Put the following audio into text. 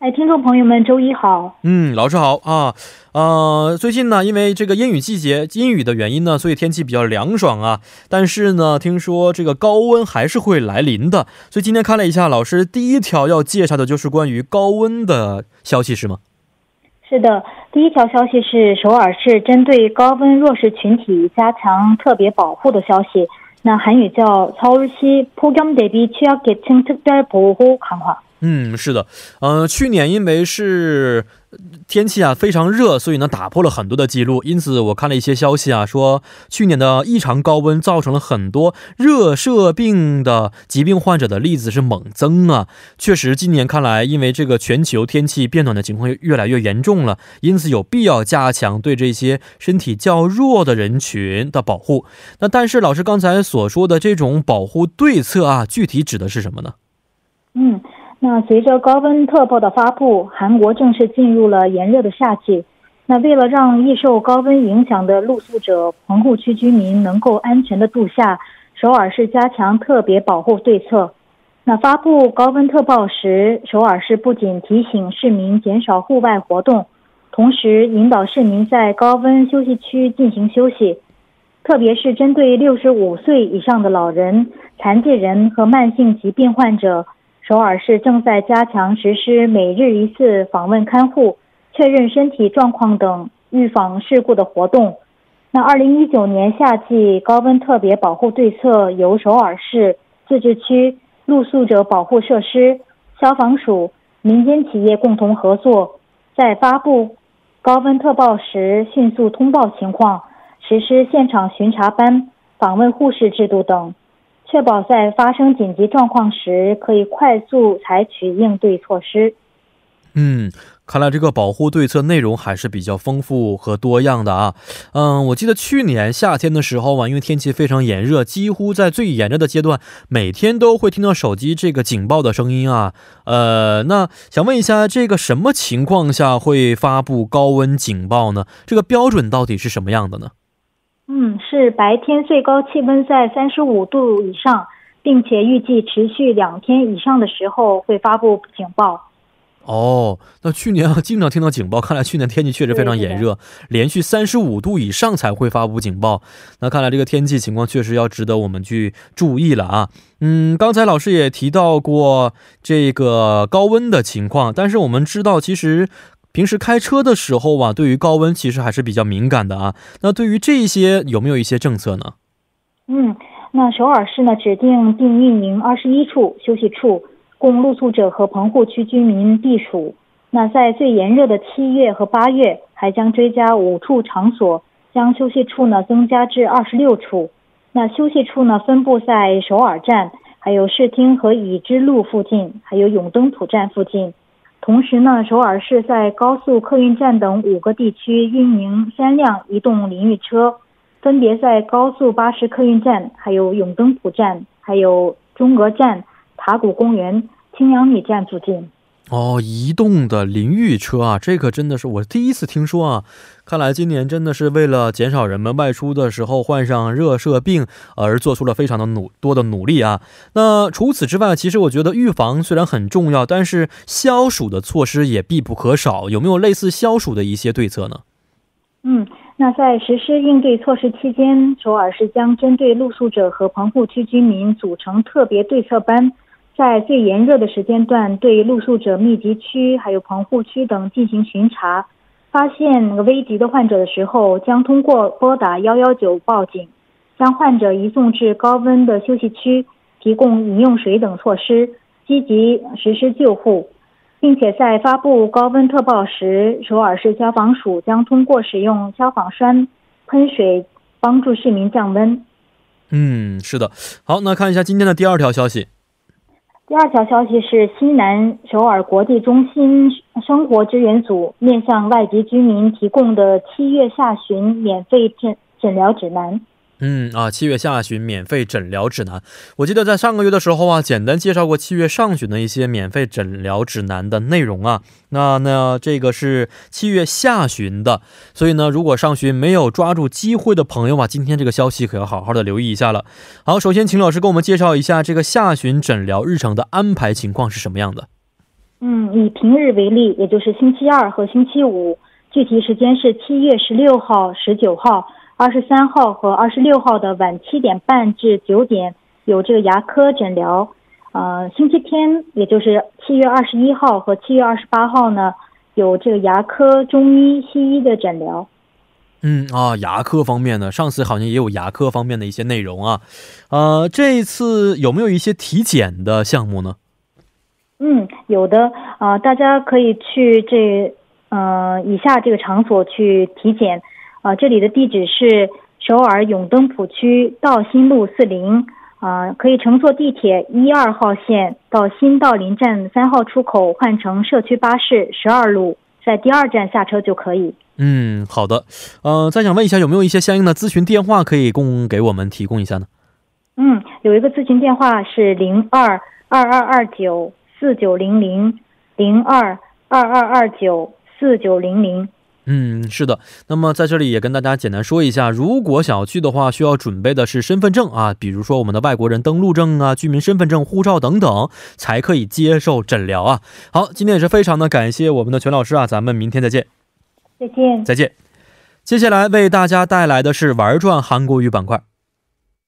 哎，听众朋友们，周一好。嗯，老师好啊。呃，最近呢，因为这个阴雨季节，阴雨的原因呢，所以天气比较凉爽啊。但是呢，听说这个高温还是会来临的。所以今天看了一下，老师第一条要介绍的就是关于高温的消息，是吗？是的，第一条消息是首尔市针对高温弱势群体加强特别保护的消息。那韩语叫서울시폭염대비취약계층특별보호强化。嗯，是的，呃，去年因为是 天气啊非常热，所以呢打破了很多的记录。因此，我看了一些消息啊，说去年的异常高温造成了很多热射病的疾病患者的例子是猛增啊。确实，今年看来，因为这个全球天气变暖的情况越来越严重了，因此有必要加强对这些身体较弱的人群的保护。那但是，老师刚才所说的这种保护对策啊，具体指的是什么呢？那随着高温特报的发布，韩国正式进入了炎热的夏季。那为了让易受高温影响的露宿者、棚户区居民能够安全的度夏，首尔市加强特别保护对策。那发布高温特报时，首尔市不仅提醒市民减少户外活动，同时引导市民在高温休息区进行休息，特别是针对六十五岁以上的老人、残疾人和慢性疾病患者。首尔市正在加强实施每日一次访问看护、确认身体状况等预防事故的活动。那二零一九年夏季高温特别保护对策由首尔市自治区露宿者保护设施、消防署、民间企业共同合作，在发布高温特报时迅速通报情况，实施现场巡查班、访问护士制度等。确保在发生紧急状况时可以快速采取应对措施。嗯，看来这个保护对策内容还是比较丰富和多样的啊。嗯，我记得去年夏天的时候啊，因为天气非常炎热，几乎在最炎热的阶段，每天都会听到手机这个警报的声音啊。呃，那想问一下，这个什么情况下会发布高温警报呢？这个标准到底是什么样的呢？嗯，是白天最高气温在三十五度以上，并且预计持续两天以上的时候会发布警报。哦，那去年啊经常听到警报，看来去年天气确实非常炎热，连续三十五度以上才会发布警报。那看来这个天气情况确实要值得我们去注意了啊。嗯，刚才老师也提到过这个高温的情况，但是我们知道其实。平时开车的时候啊，对于高温其实还是比较敏感的啊。那对于这些有没有一些政策呢？嗯，那首尔市呢指定并运营二十一处休息处，供露宿者和棚户区居民避暑。那在最炎热的七月和八月，还将追加五处场所，将休息处呢增加至二十六处。那休息处呢分布在首尔站、还有市厅和已知路附近，还有永登浦站附近。同时呢，首尔市在高速客运站等五个地区运营三辆移动淋浴车，分别在高速巴士客运站、还有永登浦站、还有中俄站、塔谷公园、青阳里站附近。哦，移动的淋浴车啊，这个真的是我第一次听说啊！看来今年真的是为了减少人们外出的时候患上热射病而做出了非常的努多的努力啊。那除此之外，其实我觉得预防虽然很重要，但是消暑的措施也必不可少。有没有类似消暑的一些对策呢？嗯，那在实施应对措施期间，首尔市将针对露宿者和棚户区居民组成特别对策班。在最炎热的时间段，对露宿者密集区、还有棚户区等进行巡查，发现危急的患者的时候，将通过拨打幺幺九报警，将患者移送至高温的休息区，提供饮用水等措施，积极实施救护，并且在发布高温特报时，首尔市消防署将通过使用消防栓喷水，帮助市民降温。嗯，是的，好，那看一下今天的第二条消息。第二条消息是，西南首尔国际中心生活支援组面向外籍居民提供的七月下旬免费诊诊疗指南。嗯啊，七月下旬免费诊疗指南。我记得在上个月的时候啊，简单介绍过七月上旬的一些免费诊疗指南的内容啊。那那这个是七月下旬的，所以呢，如果上旬没有抓住机会的朋友啊，今天这个消息可要好好的留意一下了。好，首先请老师给我们介绍一下这个下旬诊疗日程的安排情况是什么样的。嗯，以平日为例，也就是星期二和星期五，具体时间是七月十六号、十九号。二十三号和二十六号的晚七点半至九点有这个牙科诊疗，呃，星期天也就是七月二十一号和七月二十八号呢有这个牙科、中医、西医的诊疗。嗯啊，牙科方面呢，上次好像也有牙科方面的一些内容啊，呃，这一次有没有一些体检的项目呢？嗯，有的啊，大家可以去这呃以下这个场所去体检。啊，这里的地址是首尔永登浦区道新路四零，啊，可以乘坐地铁一二号线到新道林站三号出口换乘社区巴士十二路，在第二站下车就可以。嗯，好的。呃，再想问一下，有没有一些相应的咨询电话可以供给我们提供一下呢？嗯，有一个咨询电话是零二二二二九四九零零零二二二二九四九零零。嗯，是的。那么在这里也跟大家简单说一下，如果想要去的话，需要准备的是身份证啊，比如说我们的外国人登陆证啊、居民身份证、护照等等，才可以接受诊疗啊。好，今天也是非常的感谢我们的全老师啊，咱们明天再见。再见，再见。接下来为大家带来的是玩转韩国语板块。